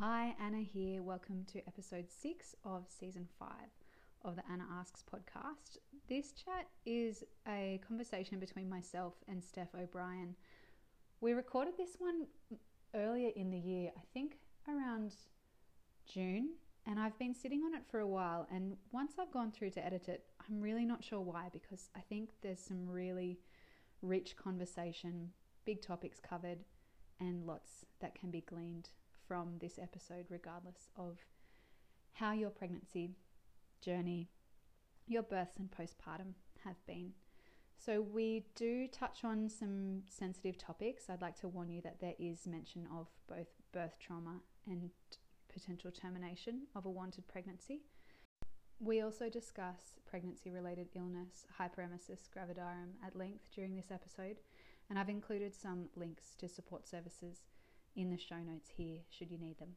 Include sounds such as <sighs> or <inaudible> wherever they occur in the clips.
Hi, Anna here. Welcome to episode six of season five of the Anna Asks podcast. This chat is a conversation between myself and Steph O'Brien. We recorded this one earlier in the year, I think around June, and I've been sitting on it for a while. And once I've gone through to edit it, I'm really not sure why because I think there's some really rich conversation, big topics covered, and lots that can be gleaned from this episode, regardless of how your pregnancy journey, your births and postpartum have been. So, we do touch on some sensitive topics. I'd like to warn you that there is mention of both birth trauma and potential termination of a wanted pregnancy. We also discuss pregnancy related illness, hyperemesis gravidarum, at length during this episode, and I've included some links to support services in the show notes here should you need them.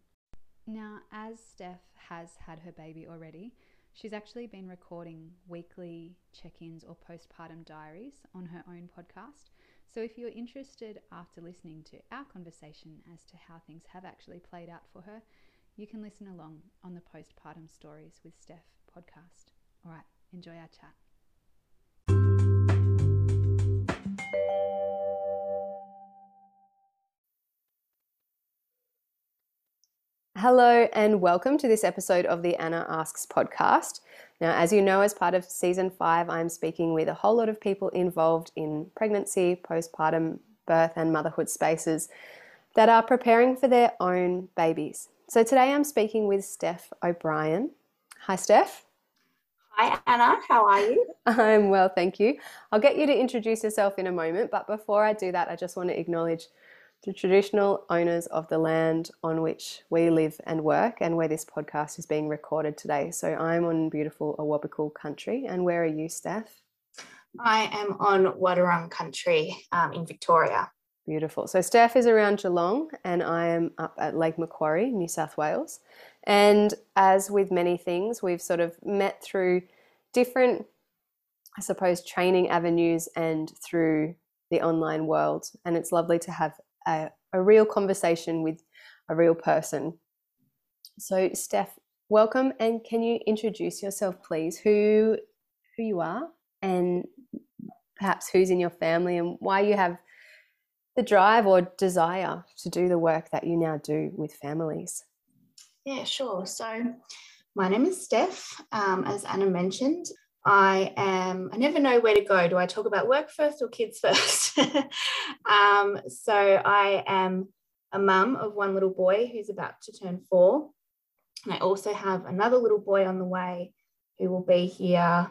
Now, as Steph has had her baby already, she's actually been recording weekly check ins or postpartum diaries on her own podcast. So, if you're interested after listening to our conversation as to how things have actually played out for her, you can listen along on the Postpartum Stories with Steph podcast. All right, enjoy our chat. Hello, and welcome to this episode of the Anna Asks podcast. Now, as you know, as part of season five, I'm speaking with a whole lot of people involved in pregnancy, postpartum, birth, and motherhood spaces that are preparing for their own babies. So today I'm speaking with Steph O'Brien. Hi, Steph. Hi, Anna. How are you? <laughs> I'm well, thank you. I'll get you to introduce yourself in a moment, but before I do that, I just want to acknowledge the traditional owners of the land on which we live and work and where this podcast is being recorded today. So I'm on beautiful Awabakal country. And where are you, Steph? I am on Wadawurrung country um, in Victoria. Beautiful. So Steph is around Geelong and I am up at Lake Macquarie, New South Wales. And as with many things, we've sort of met through different, I suppose, training avenues and through the online world. And it's lovely to have a, a real conversation with a real person. So, Steph, welcome, and can you introduce yourself, please? Who who you are, and perhaps who's in your family, and why you have the drive or desire to do the work that you now do with families. Yeah, sure. So, my name is Steph. Um, as Anna mentioned, I am, I never know where to go. Do I talk about work first or kids <laughs> first? um, so I am a mum of one little boy who's about to turn four. And I also have another little boy on the way who will be here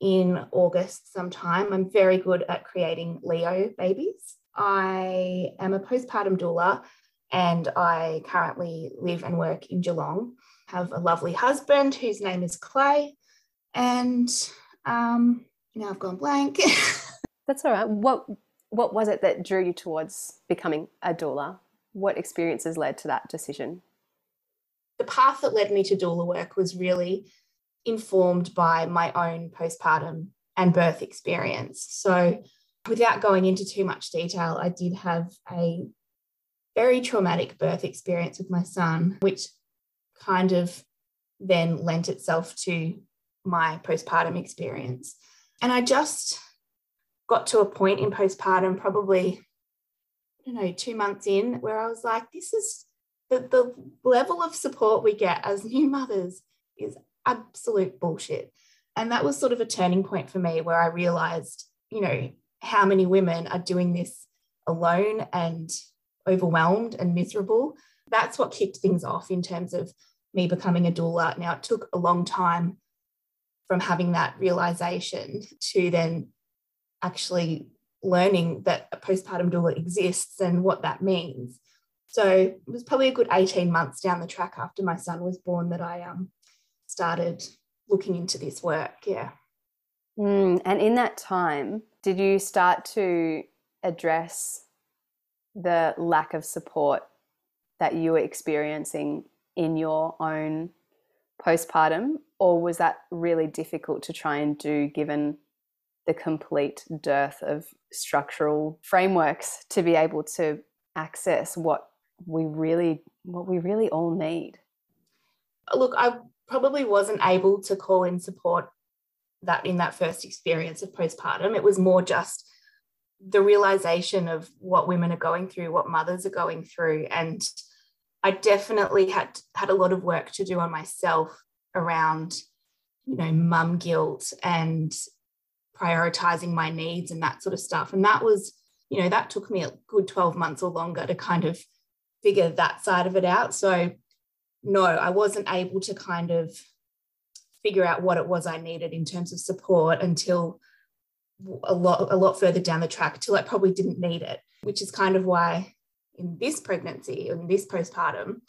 in August sometime. I'm very good at creating Leo babies. I am a postpartum doula and I currently live and work in Geelong. Have a lovely husband whose name is Clay and um, now I've gone blank. <laughs> That's all right. What what was it that drew you towards becoming a doula? What experiences led to that decision? The path that led me to doula work was really informed by my own postpartum and birth experience. So, without going into too much detail, I did have a very traumatic birth experience with my son, which kind of then lent itself to my postpartum experience. And I just got to a point in postpartum, probably, I don't know, two months in, where I was like, this is the, the level of support we get as new mothers is absolute bullshit. And that was sort of a turning point for me where I realized, you know, how many women are doing this alone and overwhelmed and miserable. That's what kicked things off in terms of me becoming a doula. Now, it took a long time from having that realization to then actually learning that a postpartum doula exists and what that means. So it was probably a good 18 months down the track after my son was born that I um, started looking into this work. Yeah. Mm, and in that time, did you start to address the lack of support that you were experiencing in your own postpartum, or was that really difficult to try and do given the complete dearth of structural frameworks to be able to access what we really what we really all need. Look, I probably wasn't able to call in support that in that first experience of postpartum. It was more just the realization of what women are going through, what mothers are going through. And I definitely had had a lot of work to do on myself around, you know, mum guilt and prioritizing my needs and that sort of stuff. And that was, you know, that took me a good 12 months or longer to kind of figure that side of it out. So no, I wasn't able to kind of figure out what it was I needed in terms of support until a lot a lot further down the track till I probably didn't need it, which is kind of why in this pregnancy in this postpartum,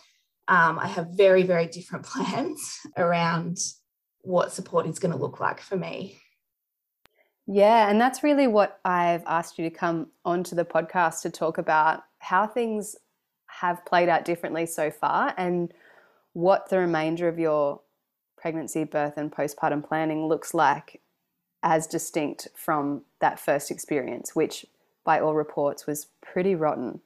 um, I have very very different <laughs> plans around what support is going to look like for me. Yeah, and that's really what I've asked you to come onto the podcast to talk about how things have played out differently so far and what the remainder of your pregnancy, birth, and postpartum planning looks like as distinct from that first experience, which by all reports was pretty rotten.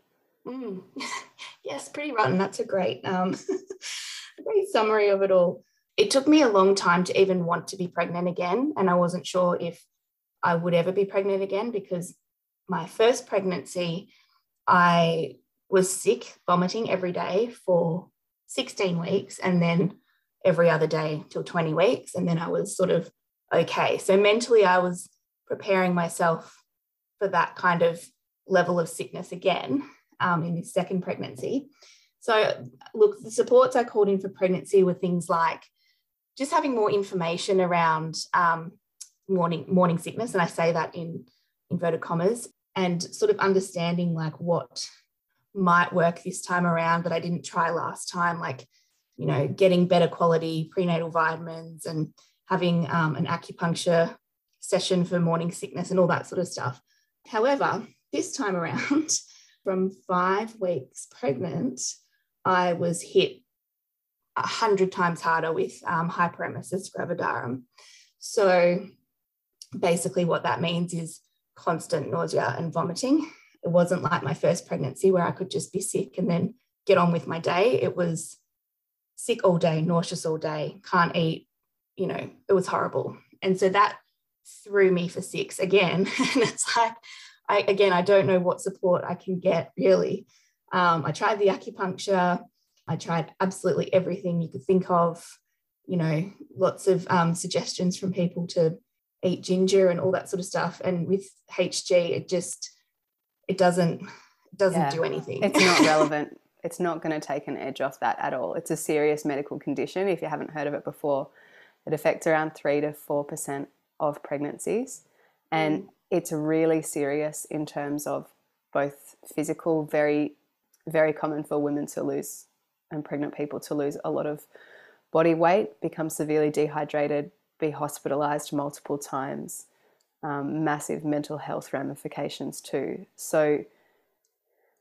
Mm. <laughs> yes, pretty rotten. That's a great, um, <laughs> a great summary of it all. It took me a long time to even want to be pregnant again, and I wasn't sure if I would ever be pregnant again because my first pregnancy, I was sick, vomiting every day for 16 weeks and then every other day till 20 weeks. And then I was sort of okay. So mentally, I was preparing myself for that kind of level of sickness again um, in this second pregnancy. So, look, the supports I called in for pregnancy were things like just having more information around um, morning morning sickness, and I say that in inverted commas, and sort of understanding like what might work this time around that I didn't try last time, like, you know, getting better quality prenatal vitamins and having um, an acupuncture session for morning sickness and all that sort of stuff. However, this time around, <laughs> from five weeks pregnant, I was hit a hundred times harder with um, hyperemesis gravidarum. So basically, what that means is constant nausea and vomiting. It wasn't like my first pregnancy where I could just be sick and then get on with my day. It was sick all day, nauseous all day, can't eat, you know, it was horrible. And so that threw me for six again. <laughs> and it's like, I, again, I don't know what support I can get really. Um, I tried the acupuncture, I tried absolutely everything you could think of, you know, lots of um, suggestions from people to eat ginger and all that sort of stuff. And with HG, it just, it doesn't doesn't yeah. do anything. It's not <laughs> relevant. it's not going to take an edge off that at all. It's a serious medical condition. If you haven't heard of it before, it affects around three to four percent of pregnancies, and mm. It's really serious in terms of both physical, very very common for women to lose and pregnant people to lose a lot of body weight, become severely dehydrated, be hospitalized multiple times um, massive mental health ramifications too. So,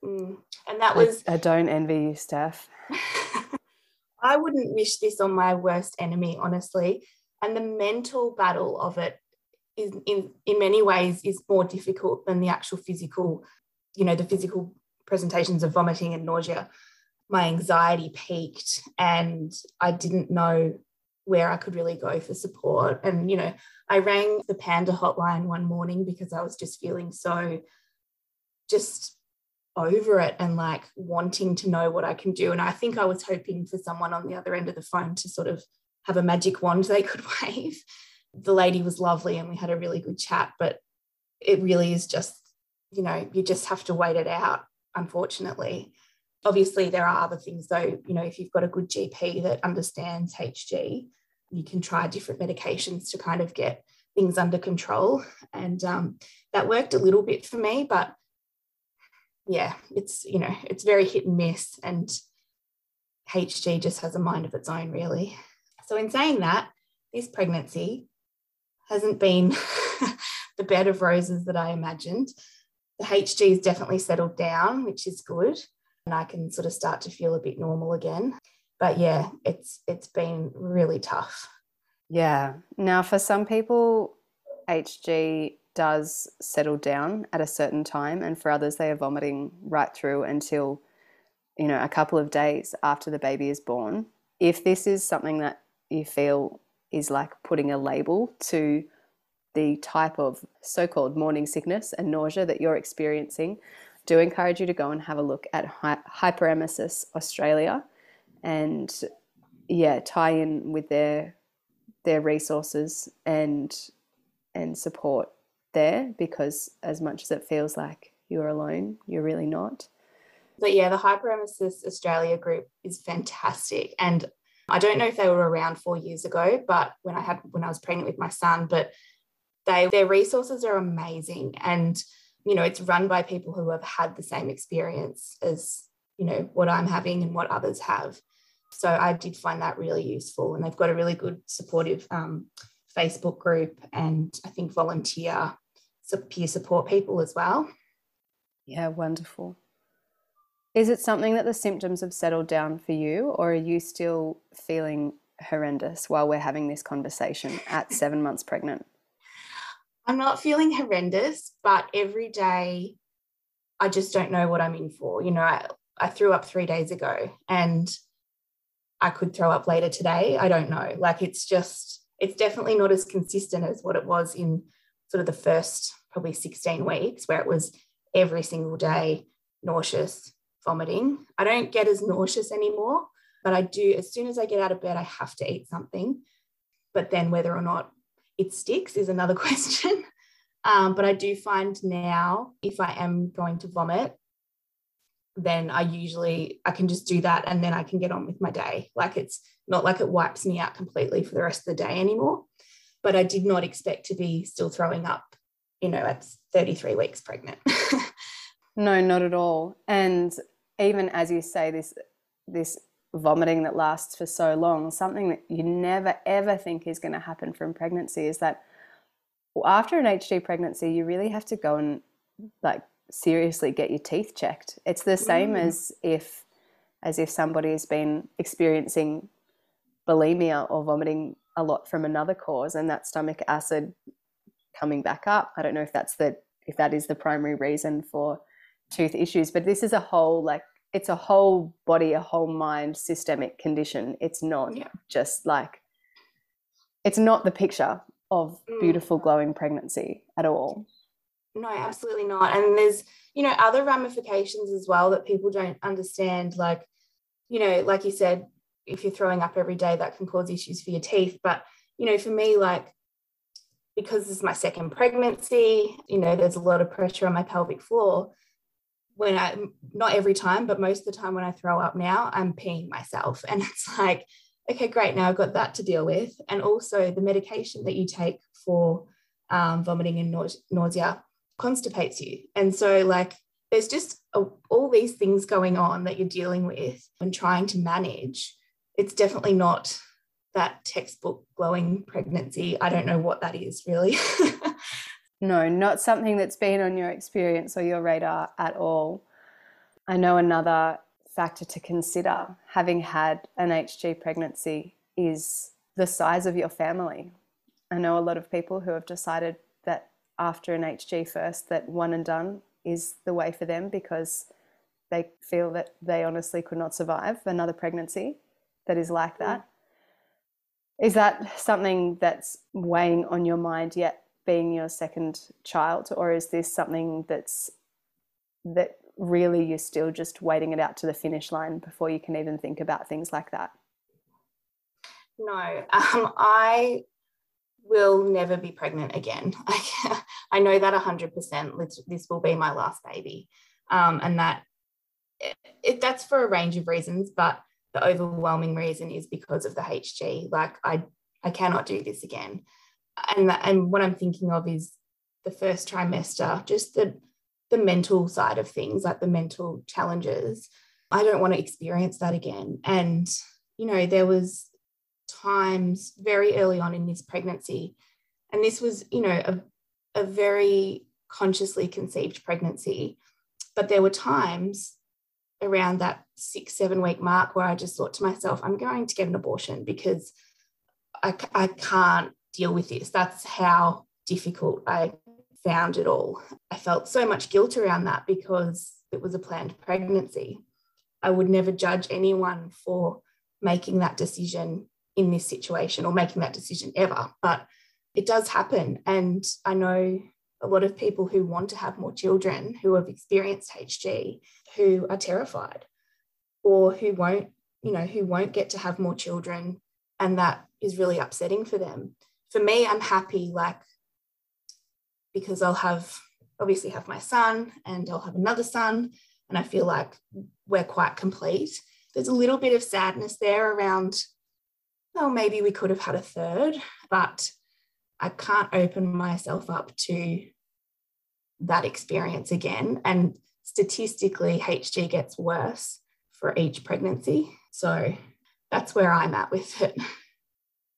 mm. and that was. I, I don't envy you, Steph. <laughs> I wouldn't wish this on my worst enemy, honestly. And the mental battle of it is, in in many ways, is more difficult than the actual physical. You know, the physical presentations of vomiting and nausea. My anxiety peaked, and I didn't know where I could really go for support. And, you know, I rang the Panda hotline one morning because I was just feeling so just over it and like wanting to know what I can do. And I think I was hoping for someone on the other end of the phone to sort of have a magic wand they could <laughs> wave. The lady was lovely and we had a really good chat, but it really is just, you know, you just have to wait it out, unfortunately. Obviously, there are other things though, you know, if you've got a good GP that understands HG, you can try different medications to kind of get things under control. And um, that worked a little bit for me, but yeah, it's, you know, it's very hit and miss. And HG just has a mind of its own, really. So, in saying that, this pregnancy hasn't been <laughs> the bed of roses that I imagined. The HG has definitely settled down, which is good. And I can sort of start to feel a bit normal again but yeah, it's it's been really tough. Yeah. Now, for some people, HG does settle down at a certain time, and for others, they are vomiting right through until you know, a couple of days after the baby is born, if this is something that you feel is like putting a label to the type of so called morning sickness and nausea that you're experiencing, do encourage you to go and have a look at Hyperemesis Australia and yeah, tie in with their their resources and and support there because as much as it feels like you're alone, you're really not. But yeah, the Hyperemesis Australia group is fantastic. And I don't know if they were around four years ago, but when I had when I was pregnant with my son, but they their resources are amazing. And, you know, it's run by people who have had the same experience as, you know, what I'm having and what others have. So I did find that really useful. And they've got a really good supportive um, Facebook group and I think volunteer peer support people as well. Yeah, wonderful. Is it something that the symptoms have settled down for you, or are you still feeling horrendous while we're having this conversation at seven months pregnant? I'm not feeling horrendous, but every day I just don't know what I'm in for. You know, I, I threw up three days ago and I could throw up later today. I don't know. Like it's just, it's definitely not as consistent as what it was in sort of the first probably 16 weeks, where it was every single day nauseous, vomiting. I don't get as nauseous anymore, but I do, as soon as I get out of bed, I have to eat something. But then whether or not it sticks is another <laughs> question. Um, but I do find now if I am going to vomit, then I usually I can just do that and then I can get on with my day. Like it's not like it wipes me out completely for the rest of the day anymore. But I did not expect to be still throwing up, you know, at 33 weeks pregnant. <laughs> no, not at all. And even as you say this this vomiting that lasts for so long something that you never ever think is going to happen from pregnancy is that after an hg pregnancy you really have to go and like seriously get your teeth checked it's the same mm. as if as if somebody has been experiencing bulimia or vomiting a lot from another cause and that stomach acid coming back up i don't know if that's the if that is the primary reason for tooth issues but this is a whole like it's a whole body a whole mind systemic condition it's not yeah. just like it's not the picture of mm. beautiful glowing pregnancy at all no absolutely not and there's you know other ramifications as well that people don't understand like you know like you said if you're throwing up every day that can cause issues for your teeth but you know for me like because this is my second pregnancy you know there's a lot of pressure on my pelvic floor when I, not every time, but most of the time when I throw up now, I'm peeing myself. And <laughs> it's like, okay, great, now I've got that to deal with. And also the medication that you take for um, vomiting and nausea constipates you. And so, like, there's just a, all these things going on that you're dealing with and trying to manage. It's definitely not that textbook glowing pregnancy. I don't know what that is really. <laughs> No, not something that's been on your experience or your radar at all. I know another factor to consider having had an HG pregnancy is the size of your family. I know a lot of people who have decided that after an HG first, that one and done is the way for them because they feel that they honestly could not survive another pregnancy that is like hmm. that. Is that something that's weighing on your mind yet being your second child or is this something that's that really you're still just waiting it out to the finish line before you can even think about things like that? No um, i will never be pregnant again. <laughs> I, know that 100% this will be my last baby. Um, and that it, that's for a range of reasons but the overwhelming reason is because of the hg like i i cannot do this again and and what I'm thinking of is the first trimester, just the the mental side of things, like the mental challenges. I don't want to experience that again. And you know, there was times very early on in this pregnancy, and this was, you know, a, a very consciously conceived pregnancy. But there were times around that six, seven week mark where I just thought to myself, I'm going to get an abortion because I, I can't deal with this. That's how difficult I found it all. I felt so much guilt around that because it was a planned pregnancy. I would never judge anyone for making that decision in this situation or making that decision ever. But it does happen. And I know a lot of people who want to have more children who have experienced HG who are terrified or who won't, you know, who won't get to have more children. And that is really upsetting for them. For me, I'm happy, like, because I'll have obviously have my son and I'll have another son. And I feel like we're quite complete. There's a little bit of sadness there around, well, maybe we could have had a third, but I can't open myself up to that experience again. And statistically, HG gets worse for each pregnancy. So that's where I'm at with it. <laughs>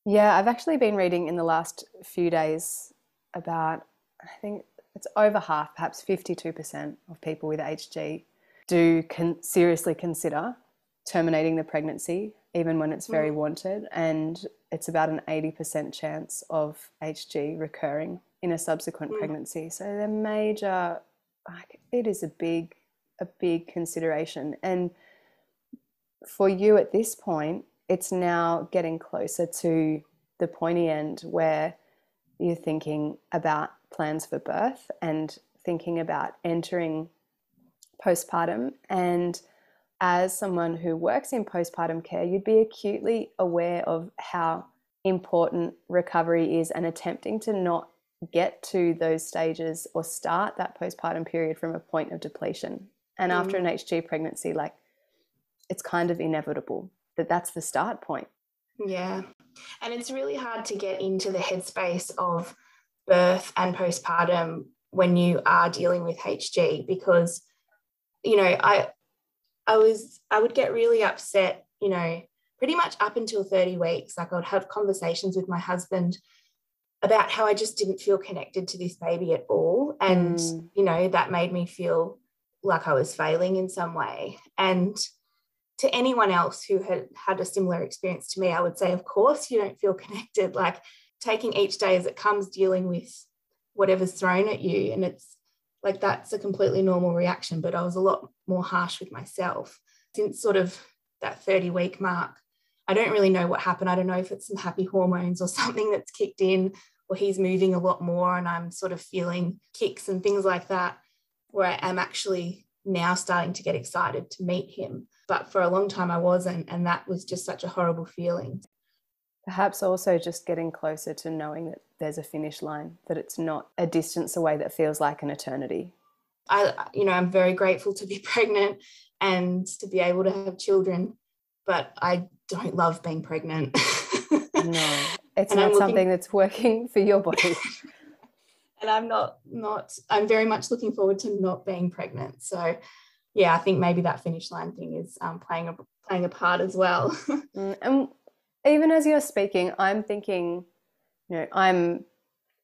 Yeah, I've actually been reading in the last few days about, I think it's over half, perhaps 52% of people with HG do con- seriously consider terminating the pregnancy, even when it's very mm. wanted. And it's about an 80% chance of HG recurring in a subsequent mm. pregnancy. So they're major, like, it is a big, a big consideration. And for you at this point, it's now getting closer to the pointy end where you're thinking about plans for birth and thinking about entering postpartum. And as someone who works in postpartum care, you'd be acutely aware of how important recovery is and attempting to not get to those stages or start that postpartum period from a point of depletion. And mm. after an HG pregnancy, like it's kind of inevitable that that's the start point. Yeah. And it's really hard to get into the headspace of birth and postpartum when you are dealing with HG because you know I I was I would get really upset you know pretty much up until 30 weeks like I would have conversations with my husband about how I just didn't feel connected to this baby at all and mm. you know that made me feel like I was failing in some way and to anyone else who had had a similar experience to me I would say of course you don't feel <laughs> connected like taking each day as it comes, dealing with whatever's thrown at you. And it's like that's a completely normal reaction. But I was a lot more harsh with myself since sort of that 30 week mark. I don't really know what happened. I don't know if it's some happy hormones or <laughs> something that's kicked in, or he's moving a lot more and I'm sort of feeling kicks and things like that, where I am actually now starting to get excited to meet him. But for a long time, I wasn't. And that was just such a horrible feeling perhaps also just getting closer to knowing that there's a finish line, that it's not a distance away that feels like an eternity. I, you know, I'm very grateful to be <laughs> pregnant and to be able to have children, but I don't love being pregnant. <laughs> no, it's not looking... something that's working <laughs> for your body. And I'm not, not, I'm very much looking forward to not being pregnant. So, yeah, I think maybe that finish line thing is um, playing a playing a part as well. <laughs> Mm, and even as you're speaking, I'm thinking, you know, I'm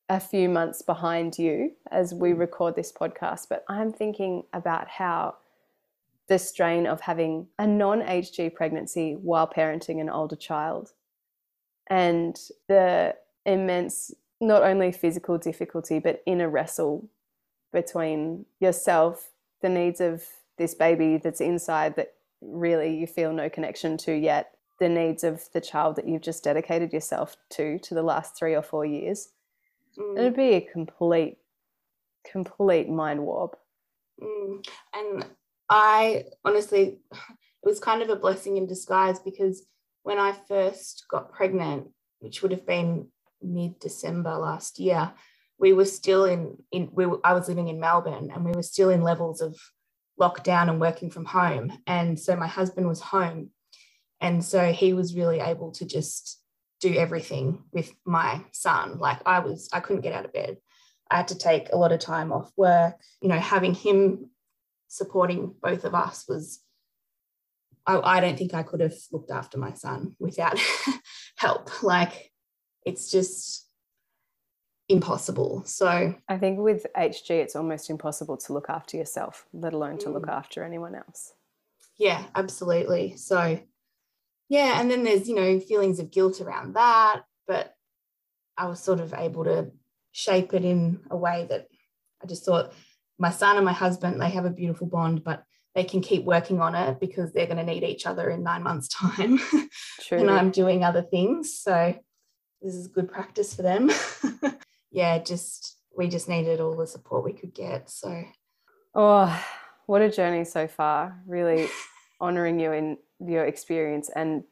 a few months behind you as we mm. record this podcast, but I'm thinking about how the strain of having a non HG pregnancy while parenting an older child and the immense, not only physical difficulty, but inner wrestle between yourself, the needs of this baby that's inside that really you feel no connection to yet, the needs of the child that you've just dedicated yourself to to the last three or four years mm. it'd be a complete complete mind warp mm. and i honestly it was kind of a blessing in disguise because when i first got pregnant which would have been mid december last year we were still in in we were, i was living in melbourne and we were still in levels of lockdown and working from home and so my husband was home and so he was really able to just do everything with my son. Like I was, I couldn't get out of bed. I had to take a lot of time off work. You know, having him supporting both of us was, I, I don't think I could have looked after my son without <laughs> help. Like it's just impossible. So I think with HG, it's almost impossible to look after yourself, let alone to look mm. after anyone else. Yeah, absolutely. So yeah and then there's you know feelings of guilt around that but i was sort of able to shape it in a way that i just thought my son and my husband they have a beautiful bond but they can keep working on it because they're going to need each other in nine months' <laughs> time. True. and I'm doing other things. So this is good practice for them. <laughs> yeah, just we just needed all the support we could get. So oh, what a journey so far. Really <laughs> honoring you in your experience and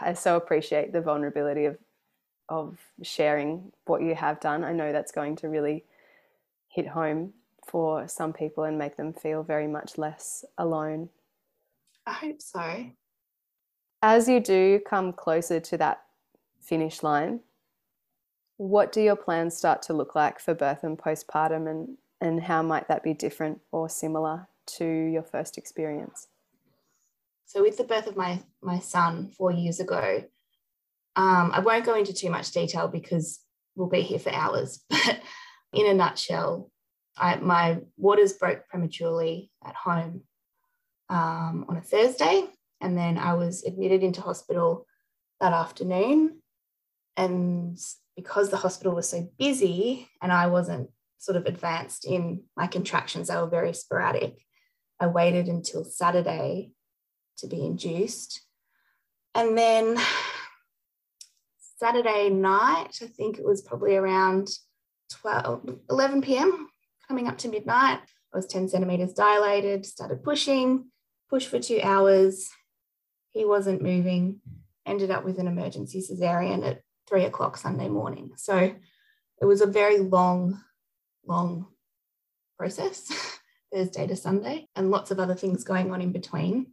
I so appreciate the vulnerability of of sharing what you have done. I know that's going to really hit home for some people and make them feel very much less alone. I hope so. As you do come closer to that finish line, what do your plans start to look like for birth and postpartum and, and how might that be different or similar to your first experience? So with the birth of my my son four years ago, um, I won't go into too much detail because we'll be here for hours. <laughs> But in a nutshell, I, my waters broke prematurely at home um, on a Thursday, and then I was admitted into hospital that afternoon. And because the hospital was so busy and I wasn't sort of advanced in my contractions, they were very sporadic. I waited until Saturday to be induced. And then Saturday night, I think it was probably around 12, 11 p.m., coming up to midnight. I was 10 centimeters dilated, started pushing, pushed for two hours. He wasn't moving, ended up with an emergency cesarean at three o'clock Sunday morning. So it was a very long, long process, <laughs> Thursday to Sunday, and lots of other things going on in between.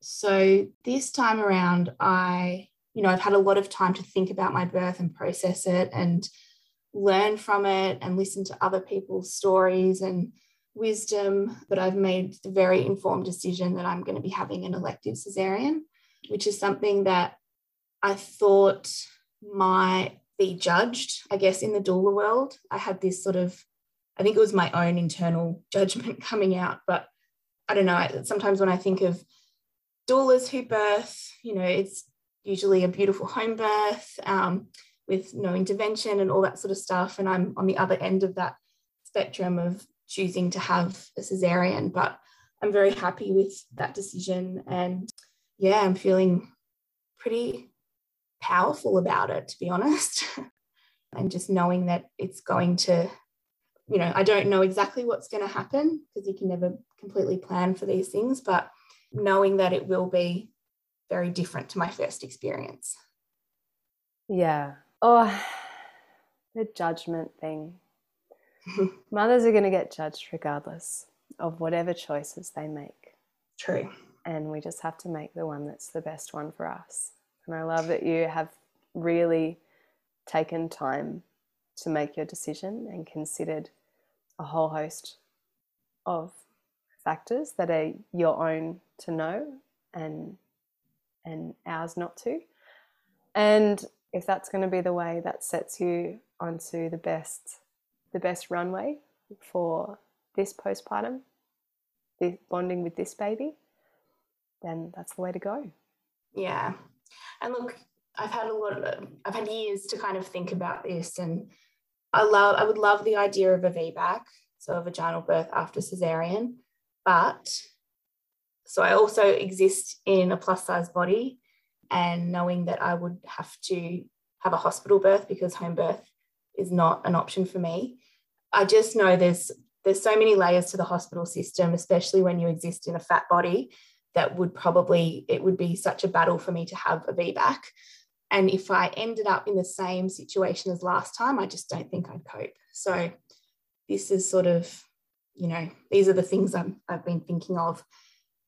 So this time around, I you know, I've had a lot of time to think about my birth and process it and learn from it and listen to other people's stories and wisdom. But I've made the very informed decision that I'm going to be having an elective cesarean, which is something that I thought might be judged, I guess, in the doula world. I had this sort of, I think it was my own internal <laughs> judgment coming out, but I don't know. Sometimes when I think of doulas who birth, you know, it's usually a beautiful home birth um, with no intervention and all that sort of stuff. And I'm on the other end of that spectrum of choosing to have a cesarean, but I'm very happy with that decision. And yeah, I'm feeling pretty powerful about it, to be honest. <laughs> and just knowing that it's going to, you know, I don't know exactly what's going to happen because you can never completely plan for these things, but knowing that it will be very different to my first experience. Yeah. Oh, <sighs> the judgment thing. <laughs> Mothers are going to get judged regardless of whatever choices they make. True. And we just have to make the one that's the best one for us. And I love that you have really taken time to make your decision and considered a whole host of factors that are your own to know and and ours not to. And if that's going to be the way that sets you onto the best the best runway for this postpartum, the bonding with this baby, then that's the way to go. Yeah. And look, I've had a lot of I've had years to kind of think about this and I love I would love the idea of a VBAC, so a vaginal birth after cesarean, but so I also exist in a plus size body and knowing that I would have to have a hospital birth because home birth is not an option for me. I just know there's there's so many layers to the hospital system, especially when you exist in a fat body, that would probably it would be such a battle for me to have a VBAC. And if I ended up in the same situation as last time, I just don't think I'd cope. So this is sort of, you know, these are the things I'm, I've been thinking of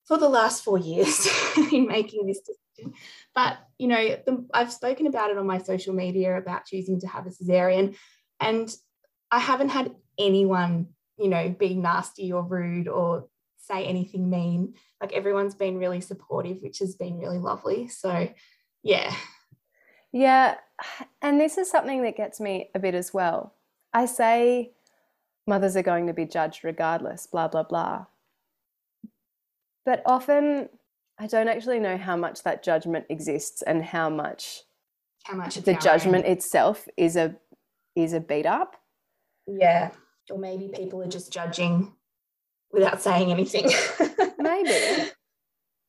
for the last four years <laughs> in making this decision. But, you know, the, I've spoken about it on my social media about choosing to have a cesarean, and I haven't had anyone, you know, be nasty or rude or say anything mean. Like everyone's been really supportive, which has been really lovely. So, yeah. Yeah. And this is something that gets me a bit as well. I say mothers are going to be judged regardless, blah, blah, blah. But often I don't actually know how much that judgment exists and how much how much the judgment itself is a is a beat up. Yeah. Or maybe people are just judging without saying anything. <laughs> maybe,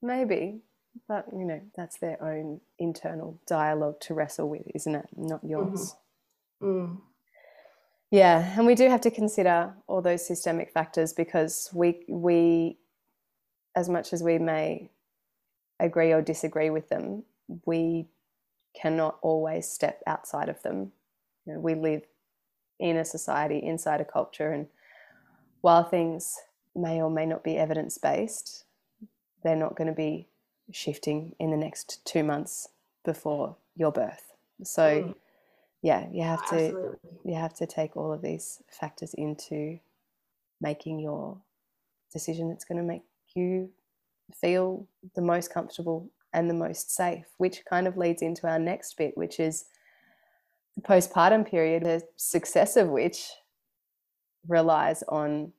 maybe, but you know, that's their own internal dialogue to wrestle with, isn't it? Not yours. Mm-hmm. Mm. Yeah, and we do have to consider all those systemic factors because we we, as much as we may agree or disagree with them, we cannot always step outside of them. You know, we live in a society, inside a culture, and while things may or may not be evidence based, they're not going to be shifting in the next two months before your birth. So, mm. yeah, you have to Absolutely. you have to take all of these factors into making your decision that's going to make you feel the most comfortable and the most safe, which kind of leads into our next bit, which is the postpartum period, the success of which relies on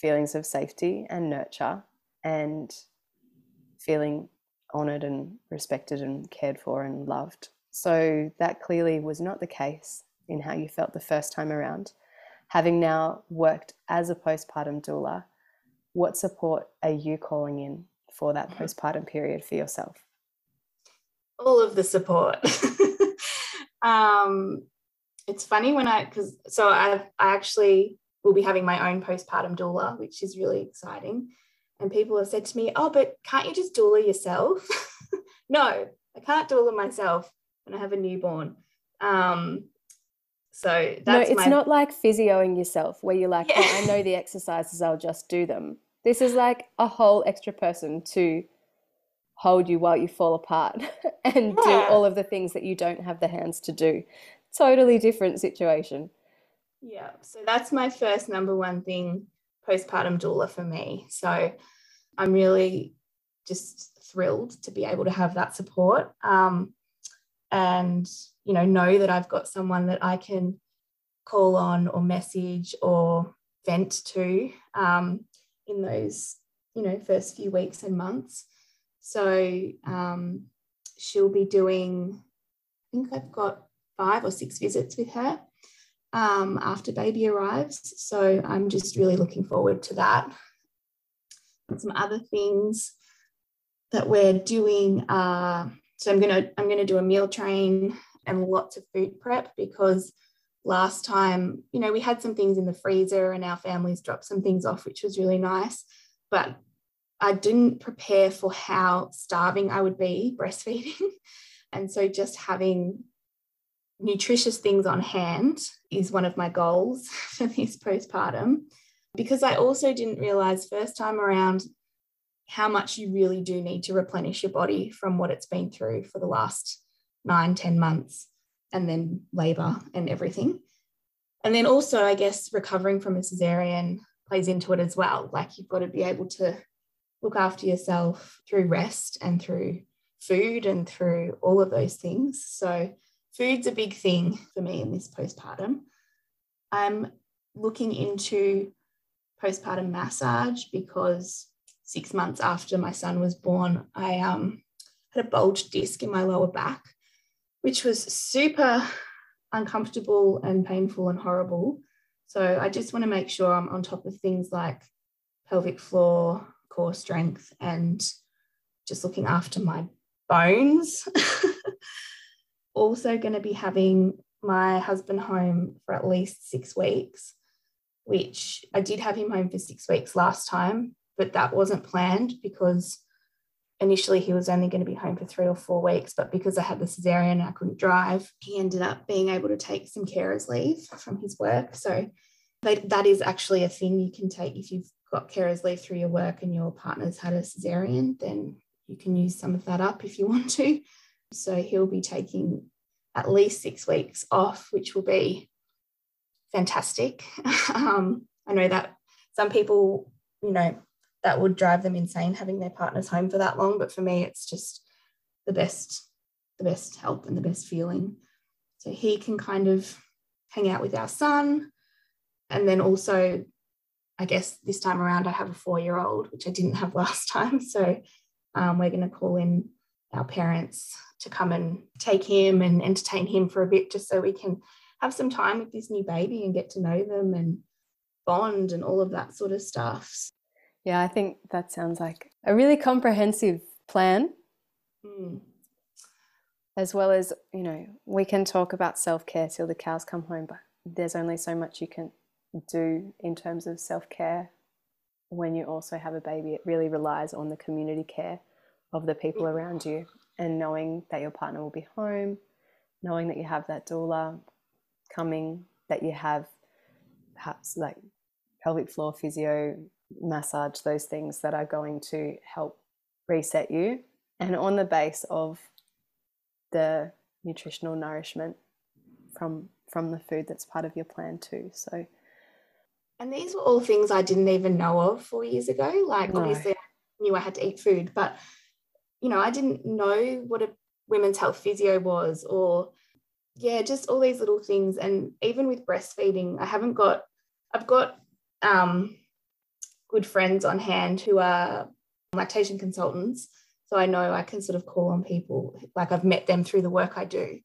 feelings of safety and nurture and feeling honored and respected and cared for and loved. So that clearly was not the case in how you felt the first time around. Having now worked as a postpartum doula, what support are you calling in for that mm-hmm. postpartum period for yourself? All of the support. <laughs> um, it's funny when I, because so I, I actually will be having my own postpartum doula, which is really exciting. And people have said to me, Oh, but can't you just doula yourself? <laughs> no, I can't doula myself when I have a newborn. Um, so no, it's my... not like physioing yourself where you're like, yeah. oh, I know the exercises, I'll just do them. This is like a whole extra person to hold you while you fall apart <laughs> and yeah. do all of the things that you don't have the hands to do. Totally different situation. Yeah. So that's my first number one thing postpartum doula for me. So I'm really just thrilled to be able to have that support um, and, you know, know that I've got someone that I can call on or message or vent to um, in those, you know, first few weeks and months. So um, she'll be doing, I think I've got five or six visits with her um, after baby arrives. So I'm just really looking forward to that. Some other things that we're doing. So I'm gonna I'm gonna do a meal train and lots of food prep because last time, you know, we had some things in the freezer and our families dropped some things off, which was really nice. But I didn't prepare for how starving I would be <laughs> breastfeeding. and so just having nutritious things on hand is one of my goals <laughs> for this postpartum because I also didn't realize first time around how much you really do need to replenish your body from what it's been through for the last nine, ten months, and then labor and everything. And then also, I guess, recovering from a cesarean plays into it as well. Like you've got to be able to look after yourself through rest and through food and through all of those things. So food's a big thing for me in this postpartum. I'm looking into postpartum massage because six months after my son was born, I um, had a bulged disc in my lower back, which was super uncomfortable and painful and horrible. So I just want to make sure I'm on top of things like pelvic floor, core strength, and just looking after my bones. <laughs> also going to be having my husband home for at least six weeks, which I did have him home for six weeks last time, but that wasn't planned because initially he was only going to be home for three or four weeks. But because I had the cesarean and I couldn't drive, he ended up being able to take some carers leave from his work. So that, is actually a thing you can take if you've got carers leave through your work and your partner's had a cesarean, then you can use some of that up if you want to. So he'll be taking at least six weeks off, which will be fantastic. <laughs> um, I know that some people, you know, that would drive them insane having their partners home for that long, but for me, it's just the best, the best help and the best feeling. So he can kind of hang out with our son. And then also, I guess this time around, I have a four year old, which I didn't have <laughs> last time. So um, we're going to call in our parents to come and take him and entertain him for a bit just so we can have some time with this new baby and get to know them and bond and all of that sort of stuff. Yeah, I think that sounds like a really comprehensive plan. Mm. As well as, you know, we can talk about self care till the cows come home, but there's only so much you can do in terms of self care when you also have a baby. It really relies on the community care of the people around you and knowing that your partner will be home, knowing that you have that doula coming, that you have perhaps like pelvic floor physio, massage, those things that are going to help reset you. And on the base of the nutritional nourishment from from the food that's part of your plan too. So and these were all things I didn't even know of four years ago. Like No. obviously I knew I had to eat food, but you know, I didn't know what a women's health physio was or yeah, just all these little things. And even with breastfeeding, I haven't got I've got um good friends on hand who are lactation consultants. So I know I can sort of call on people, like I've met them through the work I do.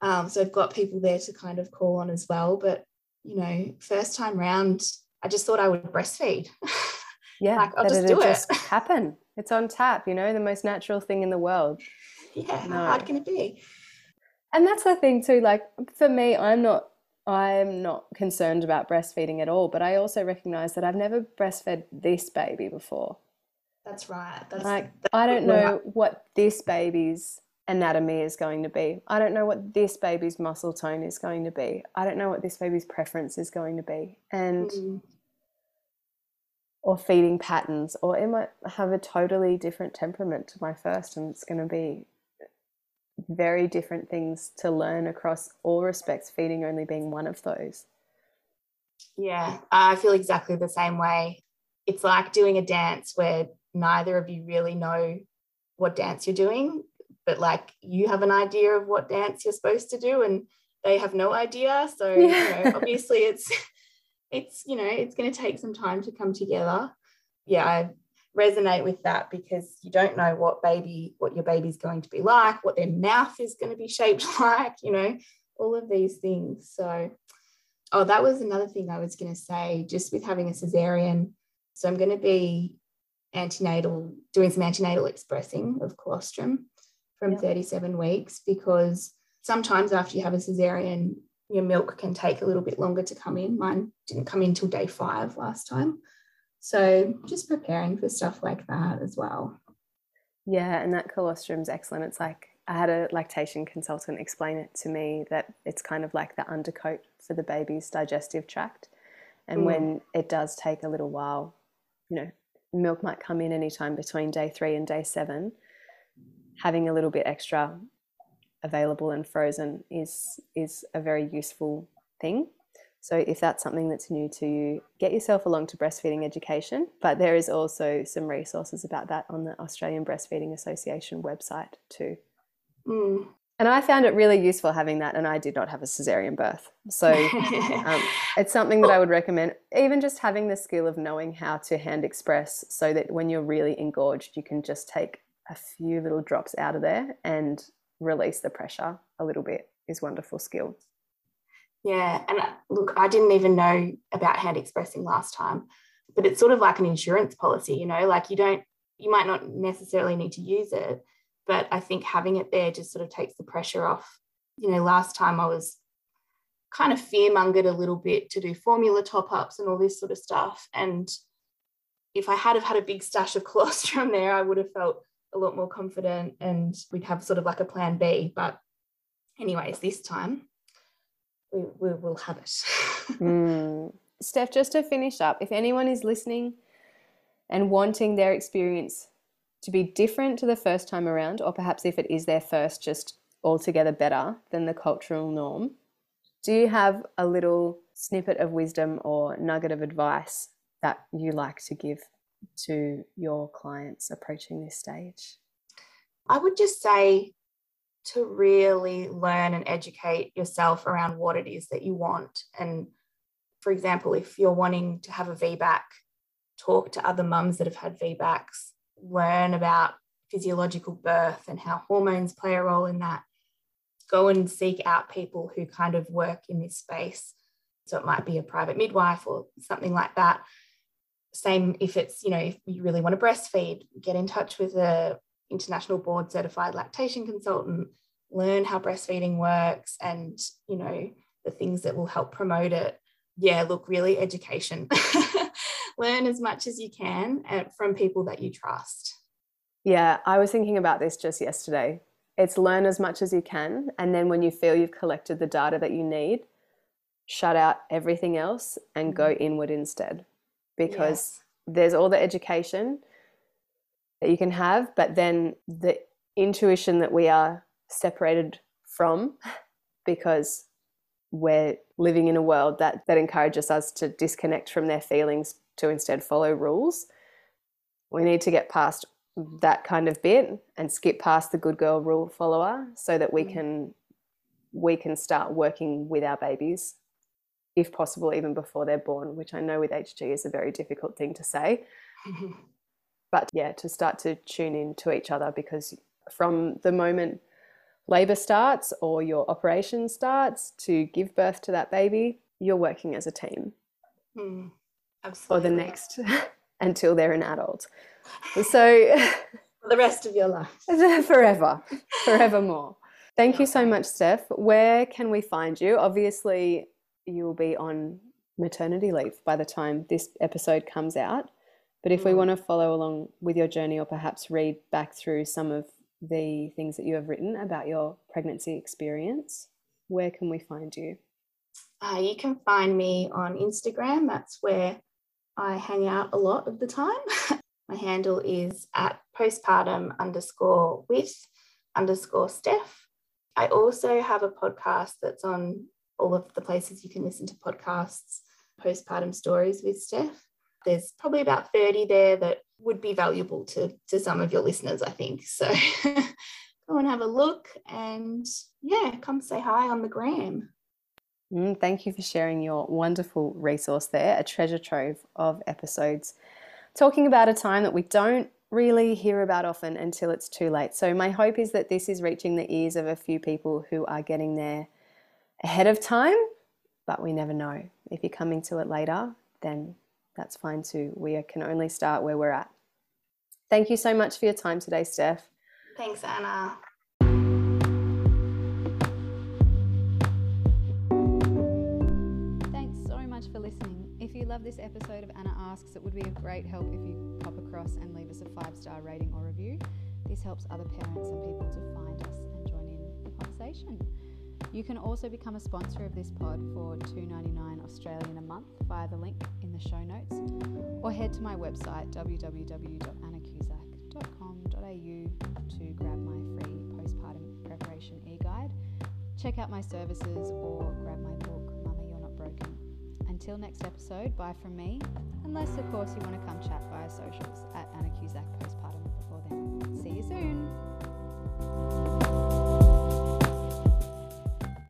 Um, so I've got people there to kind of call on as well. But, you know, first time round, I just thought I would breastfeed. <laughs> yeah, Like, I'll just do it. just happen. It's on tap, you know, the most natural thing in the world. yeah, No. how hard can it be? And that's the thing too. Like for me, I'm not I'm not concerned about breastfeeding at all, but I also recognize that I've never breastfed this baby before. That's right. That's Like that's I don't know what this baby's anatomy is going to be. I don't know what this baby's muscle tone is going to be. I don't know what this baby's preference is going to be. And Mm, or feeding patterns or it might have a totally different temperament to my first and it's going to be very different things to learn across all respects feeding only being one of those yeah, I feel exactly the same way. It's like doing a dance where neither of you really know what dance you're doing, but like you have an idea of what dance you're supposed to do and they have no idea. So, you know, <laughs> obviously it's it's, you know, it's going to take some time to come together. Yeah, I resonate with that because you don't know what baby what your baby's going to be like, what their mouth is going to be <laughs> shaped like, you know, all of these things. So, oh, that was another thing I was going to say just with having a cesarean. So, I'm going to be antenatal, doing some antenatal expressing of colostrum from Yeah. 37 weeks because sometimes after you have a cesarean, your milk can take a little bit longer to come in. Mine didn't come in till day five last time. So, just preparing for stuff like that as well. yeah and that colostrum's excellent it's like i had a lactation consultant explain it to me that it's kind of like the undercoat for the baby's digestive tract and Mm. when it does take a little while you know milk might come in anytime between day three and day seven having a little bit extra available and frozen is is a very useful thing so if that's something that's new to you get yourself along to breastfeeding education but there is also some resources about that on the australian breastfeeding association website too Mm. and i found it really useful having that and i did not have a cesarean birth so <laughs> um, it's something that I would recommend. Even just having the skill of knowing how to hand express so that when you're really engorged, you can just take a few little drops out of there and release the pressure a little bit is wonderful skill. Yeah, and uh, look, I didn't even know about hand expressing last time, but it's sort of like an insurance policy, you know, like you don't, you might not necessarily need to use it, but I think having it there just sort of takes the pressure off. You know, last time I was kind of fear mongered a little bit to do formula top ups and all this sort of stuff. And if I had have had a big stash of <laughs> colostrum there, I would have felt a lot more confident and we'd have sort of like a plan B. But, anyways, this time we, we will have it. <laughs> Mm. Steph, just to finish up, if anyone is listening and wanting their experience to be different to the first time around, or perhaps if it is their first, just altogether better than the cultural norm, do you have a little snippet of wisdom or nugget of advice that you like to give to your clients approaching this stage? I would just say to really learn and educate yourself around what it is that you want. And for example, if you're wanting to have a VBAC, talk to other mums that have had VBACs, learn about physiological birth and how hormones play a role in that. Go and seek out people who kind of work in this space. So it might be a private midwife or something like that. Same if it's, you know, if you really want to breastfeed, get in touch with a international board certified lactation consultant, learn how breastfeeding works and, you know, the things that will help promote it. Yeah, look, really education. <laughs> learn as much as you can uh, from people that you trust. Yeah, I was thinking about this just yesterday. It's learn as much as you can. And then when you feel you've collected the data that you need, shut out everything else and go mm-hmm. inward instead. Because yes. there's all the education that you can have, but then the intuition that we are separated from <laughs> because we're living in a world that, that encourages us to disconnect from their feelings to instead follow rules. We need to get past that kind of bit and skip past the good girl rule follower so that we mm. can we can start working with our babies if possible even before they're born which i know with hg is a very difficult thing to say <laughs> but yeah to start to tune in to each other because from the moment labor starts or your operation starts to give birth to that baby you're working as a team mm. Absolutely. or the next <laughs> until they're an adult. <laughs> So for the rest of your life. forever, forevermore. Thank you so much, Steph. Where can we find you? Obviously, you will be on maternity leave by the time this episode comes out. But if mm. we want to follow along with your journey or perhaps read back through some of the things that you have written about your pregnancy experience, where can we find you? Uh, you can find me on Instagram. That's where I hang out a lot of the time. <laughs> My handle is at postpartum underscore with underscore Steph. I also have a podcast that's on all of the places you can listen to podcasts, postpartum stories with Steph. There's probably about 30 there that would be valuable to, to some of your listeners, I think. So <laughs> go and have a look and yeah, come say hi on the gram. Mm, thank you for sharing your wonderful resource there, a treasure trove of episodes talking about a time that we don't really hear about often until it's too late. So, my hope is that this is reaching the ears of a few people who are getting there ahead of time, but we never know. If you're coming to it later, then that's fine too. We can only start where we're at. Thank you so much for your time today, Steph. Thanks, Anna. Thanks so much for listening. If you love this episode of Anna Asks, it would be a great help if you pop across and leave us a five star rating or review. This helps other parents and people to find us and join in the conversation. You can also become a sponsor of this pod for $2.99 Australian a month via the link in the show notes, or head to my website www.annacusack.com.au to grab my free postpartum preparation e guide. Check out my services or grab my book, Mama You're Not Broken. Until next episode, bye from me. Unless, of course, you want to come chat via socials at Anna Cusack Postpartum before then. See